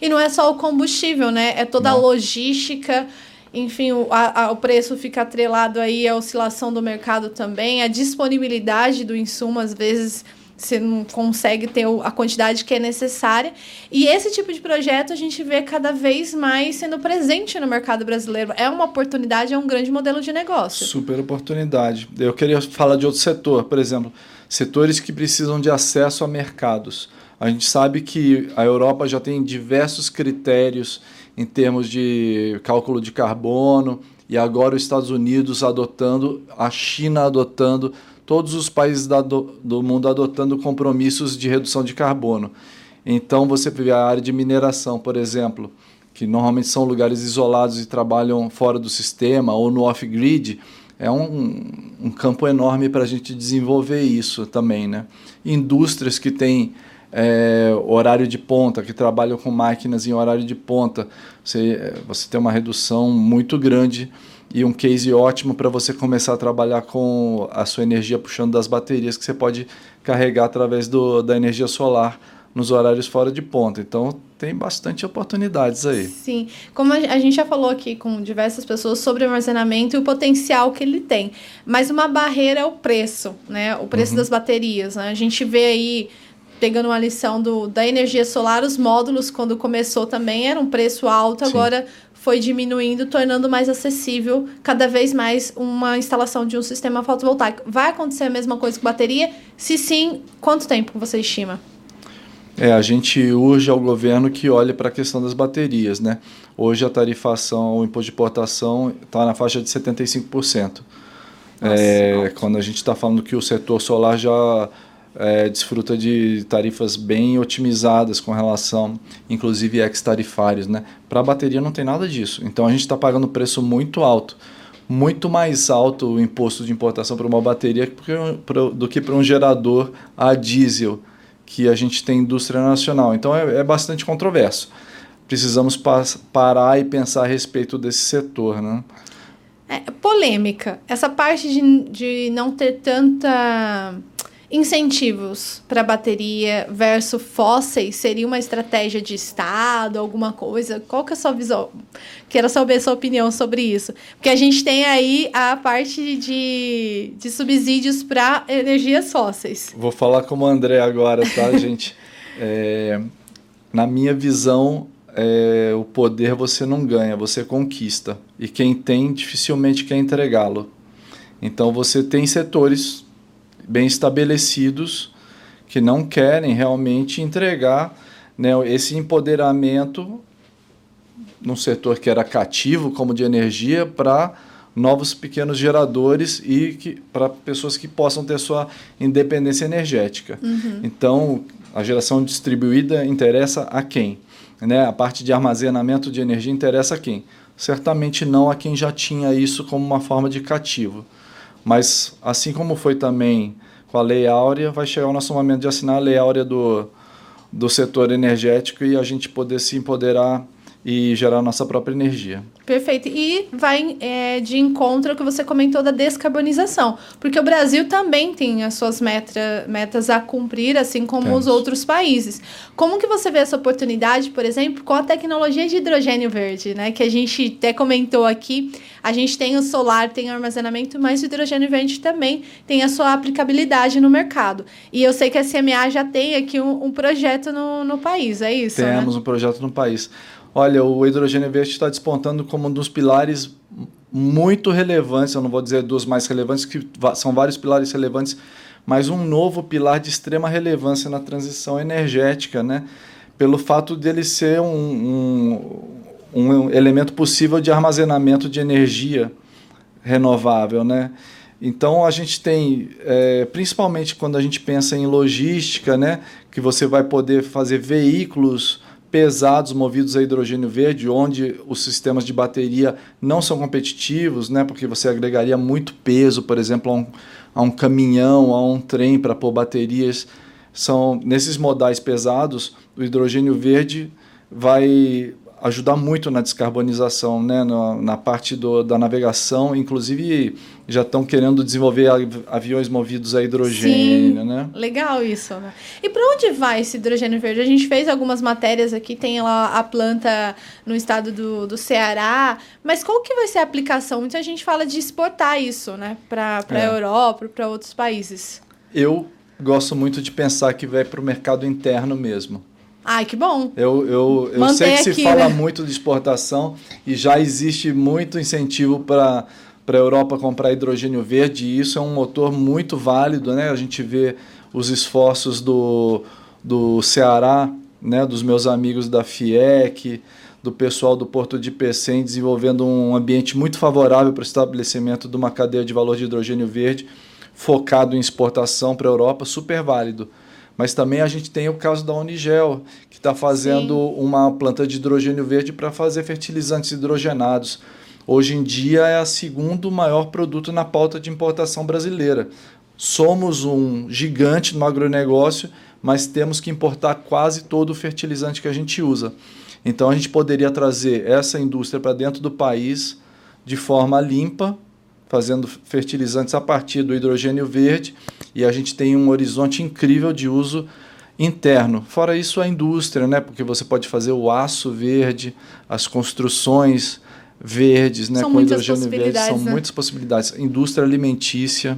E não é só o combustível, né? É toda a Não. logística. Enfim, o, a- a- o preço fica atrelado aí à oscilação do mercado também, a disponibilidade do insumo, às vezes você não consegue ter a quantidade que é necessária. E esse tipo de projeto a gente vê cada vez mais sendo presente no mercado brasileiro. É uma oportunidade, é um grande modelo de negócio. Super oportunidade. Eu queria falar de outro setor, por exemplo, setores que precisam de acesso a mercados. A gente sabe que a Europa já tem diversos critérios em termos de cálculo de carbono e agora os Estados Unidos adotando, a China adotando, todos os países da- do, do mundo adotando compromissos de redução de carbono. Então você vê a área de mineração, por exemplo, que normalmente são lugares isolados e trabalham fora do sistema ou no off-grid, é um, um campo enorme para a gente desenvolver isso também. Né? Indústrias que têm é, horário de ponta, que trabalham com máquinas em horário de ponta, você, é, você tem uma redução muito grande e um case ótimo para você começar a trabalhar com a sua energia puxando das baterias que você pode carregar através do, da energia solar nos horários fora de ponta. Então tem bastante oportunidades aí. Sim, como a gente já falou aqui com diversas pessoas sobre armazenamento e o potencial que ele tem. Mas uma barreira é o preço, né? O preço das baterias. né? A gente vê aí, pegando uma lição do, da energia solar, os módulos, quando começou também, era um preço alto, Sim. agora foi diminuindo, tornando mais acessível cada vez mais uma instalação de um sistema fotovoltaico. Vai acontecer a mesma coisa com bateria? Se sim, quanto tempo você estima? É, a gente urge ao governo que olhe para a questão das baterias, né? Hoje a tarifação, o imposto de importação está na faixa de 75%. É, quando a gente está falando que o setor solar já é, desfruta de tarifas bem otimizadas com relação, inclusive ex-tarifários, né? Para a bateria não tem nada disso. Então a gente está pagando preço muito alto, muito mais alto o imposto de importação para uma bateria do que para um gerador a diesel que a gente tem indústria nacional. Então é, é bastante controverso. Precisamos parar e pensar a respeito desse setor, né? É, polêmica. Essa parte de, de não ter tanta incentivos para bateria versus fósseis seria uma estratégia de Estado, alguma coisa? Qual que é a sua visão? Quero saber a sua opinião sobre isso. Porque a gente tem aí a parte de, de subsídios para energias fósseis. Vou falar como o André agora, tá, gente? É, na minha visão, é, o poder você não ganha, você conquista. E quem tem dificilmente quer entregá-lo. Então você tem setores bem estabelecidos que não querem realmente entregar né, esse empoderamento num setor que era cativo, como de energia, para novos pequenos geradores e para pessoas que possam ter sua independência energética. Então, a geração distribuída interessa a quem? Né? A parte de armazenamento de energia interessa a quem? Certamente não a quem já tinha isso como uma forma de cativo. Mas, assim como foi também com a Lei Áurea, vai chegar o nosso momento de assinar a Lei Áurea do, do setor energético e a gente poder se empoderar e gerar nossa própria energia. Perfeito. E vai é, de encontro ao que você comentou da descarbonização. Porque o Brasil também tem as suas meta, metas a cumprir, assim como Temos. os outros países. Como que você vê essa oportunidade, por exemplo, com a tecnologia de hidrogênio verde, né? Que a gente até comentou aqui. A gente tem o solar, tem o armazenamento, mas o hidrogênio verde também tem a sua aplicabilidade no mercado. E eu sei que a CMA já tem aqui um, um projeto no, no país, é isso? né? Temos um projeto no país. Olha, o hidrogênio verde está despontando como um dos pilares muito relevantes, eu não vou dizer dos mais relevantes, que são vários pilares relevantes, mas um novo pilar de extrema relevância na transição energética, né? Pelo fato dele ser um, um, um elemento possível de armazenamento de energia renovável, né? Então a gente tem, é, principalmente quando a gente pensa em logística, né, que você vai poder fazer veículos pesados movidos a hidrogênio verde, onde os sistemas de bateria não são competitivos, né, porque você agregaria muito peso, por exemplo, a um, a um caminhão, a um trem para pôr baterias. São nesses modais pesados, o hidrogênio verde vai ajudar muito na descarbonização, né, na, na parte do, da navegação. Inclusive, já estão querendo desenvolver aviões movidos a hidrogênio, Sim, né? Legal isso, né? E para onde vai esse hidrogênio verde? A gente fez algumas matérias aqui, tem lá a planta no estado do, do Ceará, mas qual que vai ser a aplicação? Muita gente fala de exportar isso, né, para a é. Europa, para outros países. Eu gosto muito de pensar que vai para o mercado interno mesmo. Ai, que bom. Eu, eu, eu sei que aqui, se fala né? muito de exportação e já existe muito incentivo para para a Europa comprar hidrogênio verde e isso é um motor muito válido, né? A gente vê os esforços do, do Ceará, né? dos meus amigos da FIEC, do pessoal do Porto de Pecém desenvolvendo um ambiente muito favorável para o estabelecimento de uma cadeia de valor de hidrogênio verde focado em exportação para a Europa, super válido. Mas também a gente tem o caso da Unigel, que está fazendo Sim. uma planta de hidrogênio verde para fazer fertilizantes hidrogenados. Hoje em dia é a segundo maior produto na pauta de importação brasileira. Somos um gigante no agronegócio, mas temos que importar quase todo o fertilizante que a gente usa. Então a gente poderia trazer essa indústria para dentro do país de forma limpa, fazendo fertilizantes a partir do hidrogênio verde e a gente tem um horizonte incrível de uso interno. Fora isso, a indústria, né? porque você pode fazer o aço verde, as construções verdes, né? São com hidrogênio verde, são né? muitas possibilidades. Indústria alimentícia.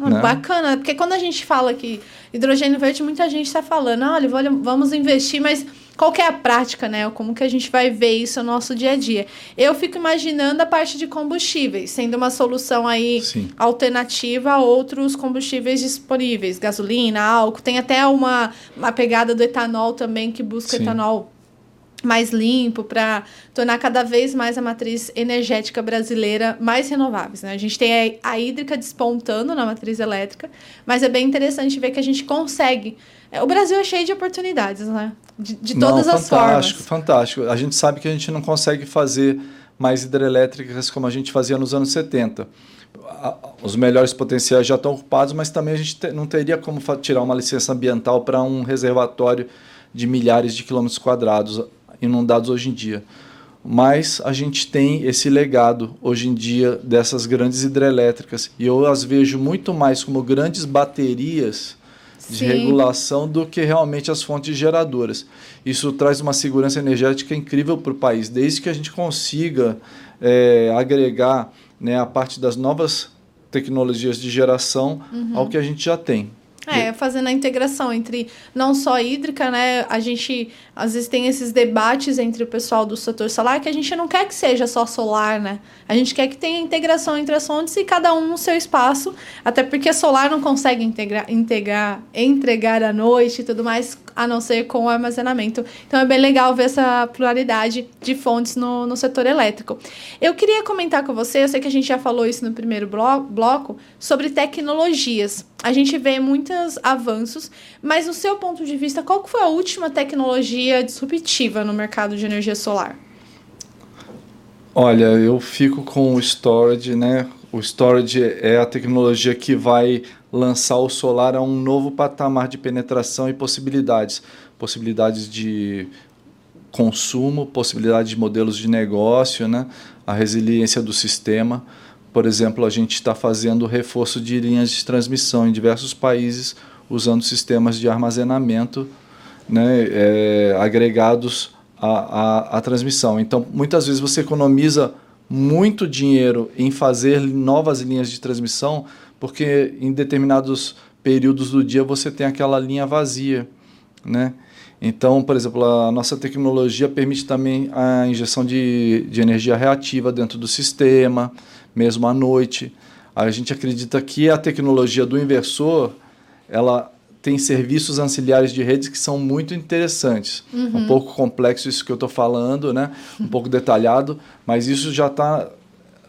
Ah, né? Bacana, porque quando a gente fala que hidrogênio verde, muita gente está falando, olha, vamos investir, mas qual que é a prática, né? Como que a gente vai ver isso no nosso dia a dia? Eu fico imaginando a parte de combustíveis, sendo uma solução aí Sim. alternativa a outros combustíveis disponíveis, gasolina, álcool, tem até uma, uma pegada do etanol também que busca Sim. etanol mais limpo para tornar cada vez mais a matriz energética brasileira mais renováveis. Né? A gente tem a, a hídrica despontando na matriz elétrica, mas é bem interessante ver que a gente consegue. É, o Brasil é cheio de oportunidades, né? De, de todas não, as formas. Fantástico, fantástico. A gente sabe que a gente não consegue fazer mais hidrelétricas como a gente fazia nos anos 70. Os melhores potenciais já estão ocupados, mas também a gente não teria como tirar uma licença ambiental para um reservatório de milhares de quilômetros quadrados inundados hoje em dia. Mas a gente tem esse legado hoje em dia dessas grandes hidrelétricas e eu as vejo muito mais como grandes baterias de Sim. regulação do que realmente as fontes geradoras. Isso traz uma segurança energética incrível para o país, desde que a gente consiga é, agregar né, a parte das novas tecnologias de geração uhum. ao que a gente já tem. É, fazendo a integração entre não só hídrica, né? A gente às vezes tem esses debates entre o pessoal do setor solar que a gente não quer que seja só solar, né? A gente quer que tenha integração entre as fontes e cada um no seu espaço, até porque solar não consegue integrar, integrar, entregar à noite e tudo mais, a não ser com o armazenamento. Então é bem legal ver essa pluralidade de fontes no, no setor elétrico. Eu queria comentar com você, eu sei que a gente já falou isso no primeiro bloco, sobre tecnologias. A gente vê muitos avanços, mas no seu ponto de vista, qual foi a última tecnologia disruptiva no mercado de energia solar? Olha, eu fico com o storage, né? O storage é a tecnologia que vai lançar o solar a um novo patamar de penetração e possibilidades. Possibilidades de consumo, possibilidades de modelos de negócio, né? a resiliência do sistema. Por exemplo, a gente está fazendo reforço de linhas de transmissão em diversos países usando sistemas de armazenamento né? É, agregados a, a, a transmissão. Então, muitas vezes você economiza muito dinheiro em fazer novas linhas de transmissão, porque em determinados períodos do dia você tem aquela linha vazia, né? Então, por exemplo, a nossa tecnologia permite também a injeção de, de energia reativa dentro do sistema, mesmo à noite. A gente acredita que a tecnologia do inversor, ela tem serviços auxiliares de redes que são muito interessantes. Uhum. Um pouco complexo isso que eu estou falando, né? um pouco detalhado, mas isso já está,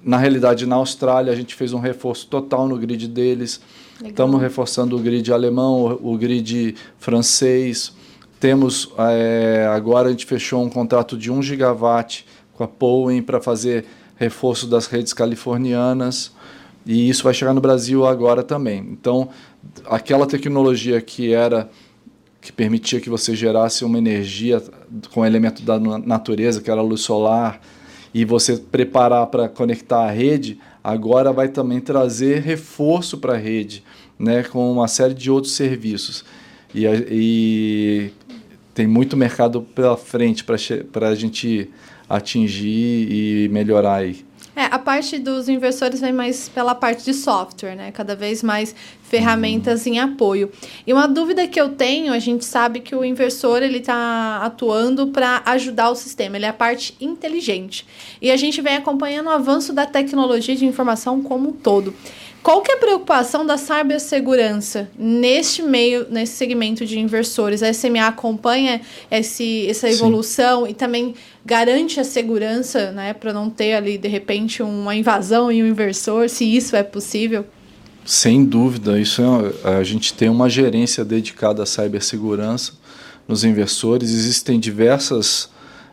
na realidade, na Austrália, a gente fez um reforço total no grid deles. Estamos reforçando o grid alemão, o, grid francês. temos é, agora a gente fechou um contrato de 1 gigawatt com a Powin para fazer reforço das redes californianas e isso vai chegar no Brasil agora também. Então, aquela tecnologia que era que permitia que você gerasse uma energia com elemento da natureza, que era a luz solar, e você preparar para conectar a rede, agora vai também trazer reforço para a rede, né, com uma série de outros serviços. E, e tem muito mercado pela frente para a gente atingir e melhorar aí. É, a parte dos inversores vem mais pela parte de software, né? Cada vez mais ferramentas em apoio. E uma dúvida que eu tenho, a gente sabe que o inversor ele está atuando para ajudar o sistema, ele é a parte inteligente. E a gente vem acompanhando o avanço da tecnologia de informação como um todo. Qual que é a preocupação da cibersegurança neste meio, nesse segmento de inversores? A SMA acompanha esse, essa evolução Sim. e também garante a segurança, né, para não ter ali de repente uma invasão em um inversor, se isso é possível? Sem dúvida, isso é, a gente tem uma gerência dedicada à cibersegurança nos inversores. Existem diversas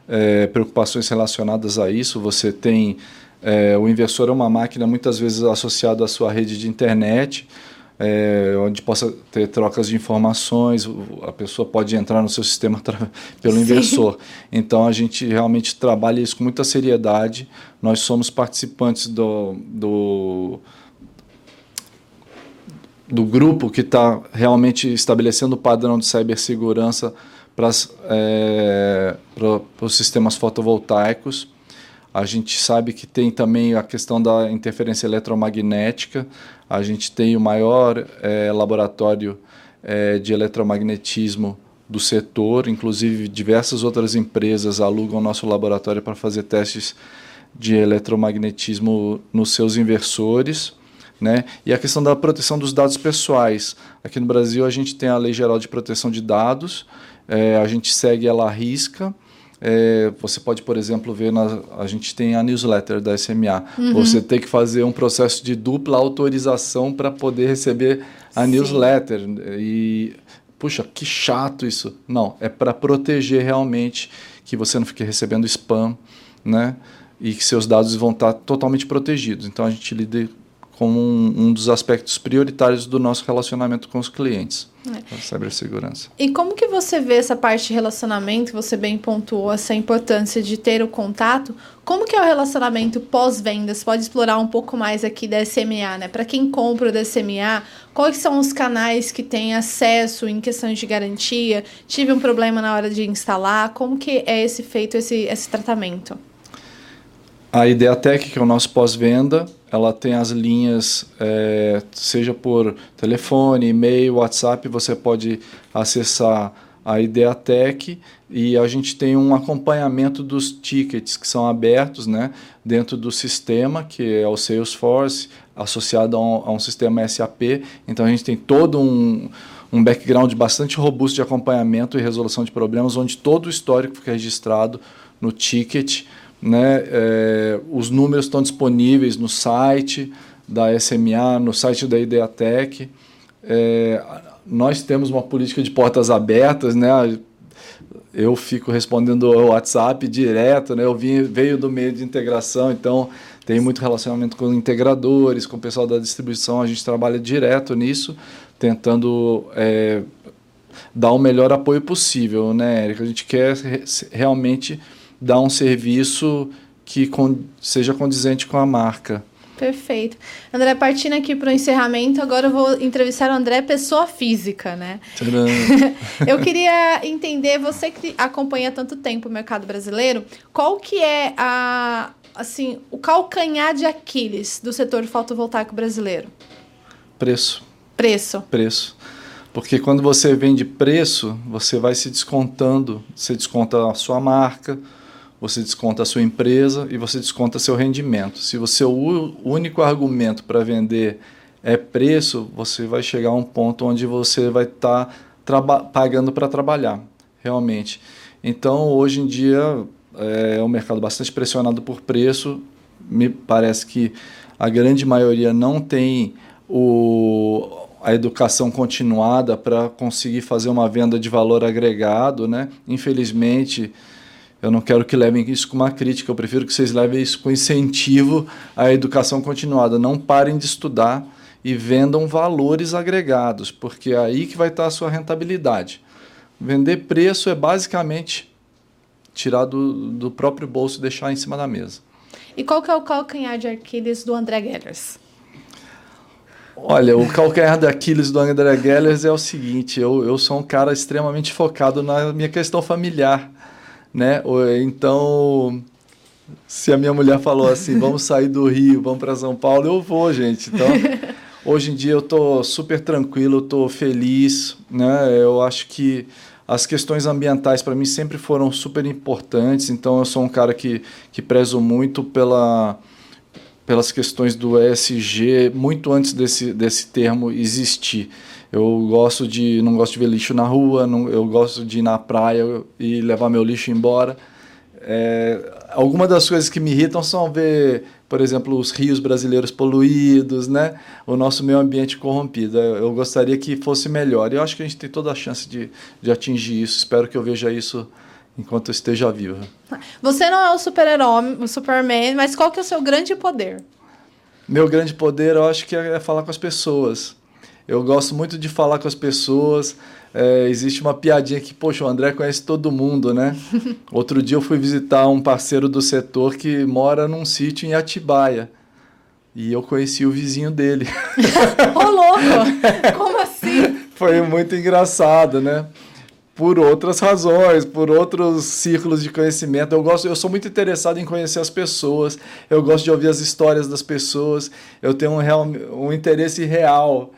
é, preocupações relacionadas a isso. Você tem é, o inversor é uma máquina muitas vezes associada à sua rede de internet, é, onde possa ter trocas de informações, a pessoa pode entrar no seu sistema pelo Sim. inversor. Então a gente realmente trabalha isso com muita seriedade. Nós somos participantes do, do, do grupo que está realmente estabelecendo o padrão de cibersegurança para é, os sistemas fotovoltaicos. A gente sabe que tem também a questão da interferência eletromagnética. A gente tem o maior é, laboratório é, de eletromagnetismo do setor, inclusive diversas outras empresas alugam nosso laboratório para fazer testes de eletromagnetismo nos seus inversores. Né? E a questão da proteção dos dados pessoais. Aqui no Brasil a gente tem a Lei Geral de Proteção de Dados, é, a gente segue ela à risca, é, você pode, por exemplo, ver, na, a gente tem a newsletter da SMA. Uhum. Você tem que fazer um processo de dupla autorização para poder receber a Sim. newsletter. E, puxa, que chato isso. Não, é para proteger realmente que você não fique recebendo spam, né? E que seus dados vão estar totalmente protegidos. Então a gente lida como um, um dos aspectos prioritários do nosso relacionamento com os clientes. É. Cibersegurança. E como que você vê essa parte de relacionamento, você bem pontuou essa importância de ter o contato, como que é o relacionamento pós-vendas? Pode explorar um pouco mais aqui da SMA, né? Para quem compra o SMA, quais são os canais que têm acesso em questões de garantia? Tive um problema na hora de instalar, como que é esse feito, esse, esse tratamento? A Ideatec, que é o nosso pós-venda, ela tem as linhas, é, seja por telefone, e-mail, WhatsApp, você pode acessar a Ideatec e a gente tem um acompanhamento dos tickets que são abertos né, dentro do sistema, que é o Salesforce, associado a um, a um sistema SAP. Então a gente tem todo um, um background bastante robusto de acompanhamento e resolução de problemas, onde todo o histórico fica registrado no ticket né? É, os números estão disponíveis no site da SMA, no site da Ideatec. É, nós temos uma política de portas abertas, né? Eu fico respondendo ao WhatsApp direto, né? Eu vim, veio do meio de integração, então tem muito relacionamento com integradores, com o pessoal da distribuição, a gente trabalha direto nisso, tentando é, dar o melhor apoio possível, né, Érica? A gente quer realmente dar um serviço que con seja condizente com a marca. Perfeito. André, partindo aqui para o encerramento, agora eu vou entrevistar o André, pessoa física, né? eu queria entender, você que acompanha tanto tempo o mercado brasileiro, qual que é a, assim, o calcanhar de Aquiles do setor fotovoltaico brasileiro? Preço. Preço. Preço. Porque quando você vende preço, você vai se descontando, você desconta a sua marca, você desconta a sua empresa e você desconta seu rendimento. Se o seu único argumento para vender é preço, você vai chegar a um ponto onde você vai estar tá pagando para trabalhar, realmente. Então, hoje em dia, é um mercado bastante pressionado por preço. Me parece que a grande maioria não tem o, a educação continuada para conseguir fazer uma venda de valor agregado, né? Infelizmente, eu não quero que levem isso com uma crítica, eu prefiro que vocês levem isso com incentivo à educação continuada. Não parem de estudar e vendam valores agregados, porque é aí que vai estar a sua rentabilidade. Vender preço é basicamente tirar do, do próprio bolso e deixar em cima da mesa. E qual que é o calcanhar de Aquiles do André Gellers? Olha, o calcanhar de Aquiles do André Gellers é o seguinte: eu, eu sou um cara extremamente focado na minha questão familiar, né? Então, se a minha mulher falou assim, vamos sair do Rio, vamos para São Paulo, eu vou, gente. Então, hoje em dia eu tô super tranquilo, tô feliz, né? Eu acho que as questões ambientais para mim sempre foram super importantes, então eu sou um cara que, que prezo muito pela, pelas questões do ESG, muito antes desse, desse termo existir. Eu gosto de não gosto de ver lixo na rua, não, eu gosto de ir na praia e levar meu lixo embora. É, algumas das coisas que me irritam são ver, por exemplo, os rios brasileiros poluídos, né? o nosso meio ambiente corrompido. Eu gostaria que fosse melhor. E eu acho que a gente tem toda a chance de, de atingir isso. Espero que eu veja isso enquanto eu esteja vivo. Você não é o super-herói, o Superman, mas qual que é o seu grande poder? Meu grande poder, eu acho que é falar com as pessoas. Eu gosto muito de falar com as pessoas, é, existe uma piadinha que, poxa, o André conhece todo mundo, né? Outro dia eu fui visitar um parceiro do setor que mora num sítio em Atibaia. E eu conheci o vizinho dele. Ô, louco! Como assim? Foi muito engraçado, né? Por outras razões, por outros círculos de conhecimento. Eu gosto, eu sou muito interessado em conhecer as pessoas. Eu gosto de ouvir as histórias das pessoas. Eu tenho um, real, um interesse real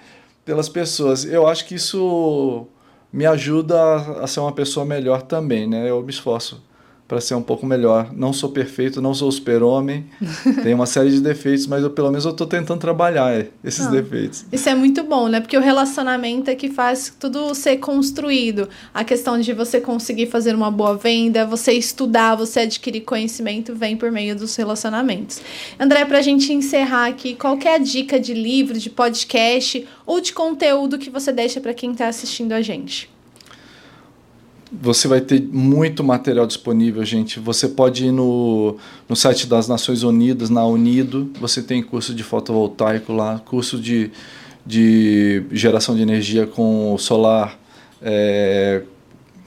pelas pessoas. Eu acho que isso me ajuda a ser uma pessoa melhor também, né? Eu me esforço para ser um pouco melhor. Não sou perfeito, não sou super-homem, tenho uma série de defeitos, mas eu, pelo menos eu estou tentando trabalhar é, esses ah, defeitos. Isso é muito bom, né? Porque o relacionamento é que faz tudo ser construído. A questão de você conseguir fazer uma boa venda, você estudar, você adquirir conhecimento, vem por meio dos relacionamentos. André, para a gente encerrar aqui, qual é dica de livro, de podcast ou de conteúdo que você deixa para quem está assistindo a gente? Você vai ter muito material disponível, gente. Você pode ir no, no site das Nações Unidas, na Unido. Você tem curso de fotovoltaico lá, curso de, de geração de energia com solar é,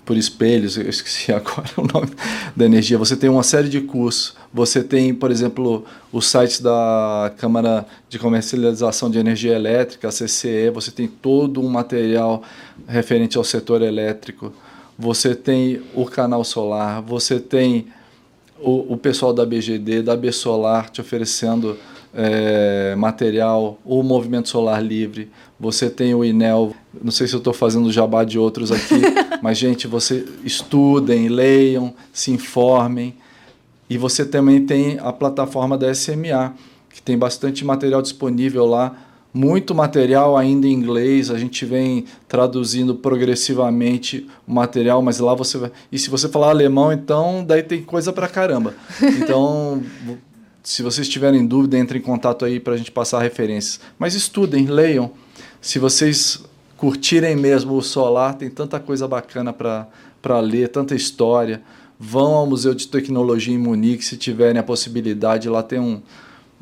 por espelhos. Eu esqueci agora o nome da energia. Você tem uma série de cursos. Você tem, por exemplo, o site da Câmara de Comercialização de Energia Elétrica, a CCE. Você tem todo um material referente ao setor elétrico você tem o canal solar, você tem o, o pessoal da BGD, da B Solar te oferecendo é, material, o Movimento Solar Livre, você tem o INEL, não sei se eu estou fazendo jabá de outros aqui, mas gente, você estudem, leiam, se informem, e você também tem a plataforma da SMA, que tem bastante material disponível lá, muito material ainda em inglês, a gente vem traduzindo progressivamente o material, mas lá você vai. E se você falar alemão, então daí tem coisa pra caramba. Então, se vocês tiverem dúvida, entre em contato aí para a gente passar referências. Mas estudem, leiam. Se vocês curtirem mesmo o solar, tem tanta coisa bacana para ler, tanta história. Vão ao Museu de Tecnologia em Munique se tiverem a possibilidade. Lá tem um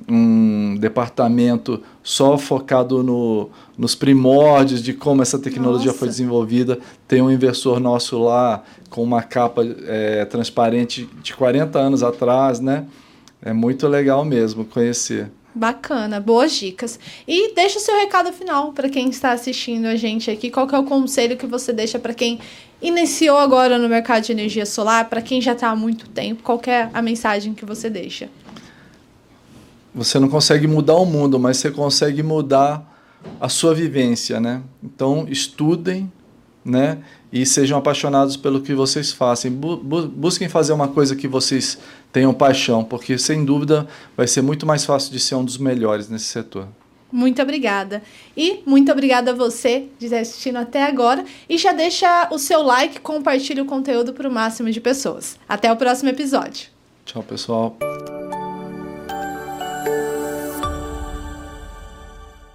um departamento só focado no, nos primórdios de como essa tecnologia Nossa. foi desenvolvida. Tem um inversor nosso lá com uma capa é, transparente de 40 anos atrás, né? É muito legal mesmo conhecer. Bacana, boas dicas. E deixa o seu recado final para quem está assistindo a gente aqui. Qual é o conselho que você deixa para quem iniciou agora no mercado de energia solar, para quem já está há muito tempo? Qual é a mensagem que você deixa? Você não consegue mudar o mundo, mas você consegue mudar a sua vivência, né? Então, estudem, né? E sejam apaixonados pelo que vocês fazem. Bu busquem fazer uma coisa que vocês tenham paixão, porque sem dúvida vai ser muito mais fácil de ser um dos melhores nesse setor. Muito obrigada. E muito obrigada a você de estar assistindo até agora. E já deixa o seu like, compartilhe o conteúdo para o máximo de pessoas. Até o próximo episódio. Tchau, pessoal. Thank you.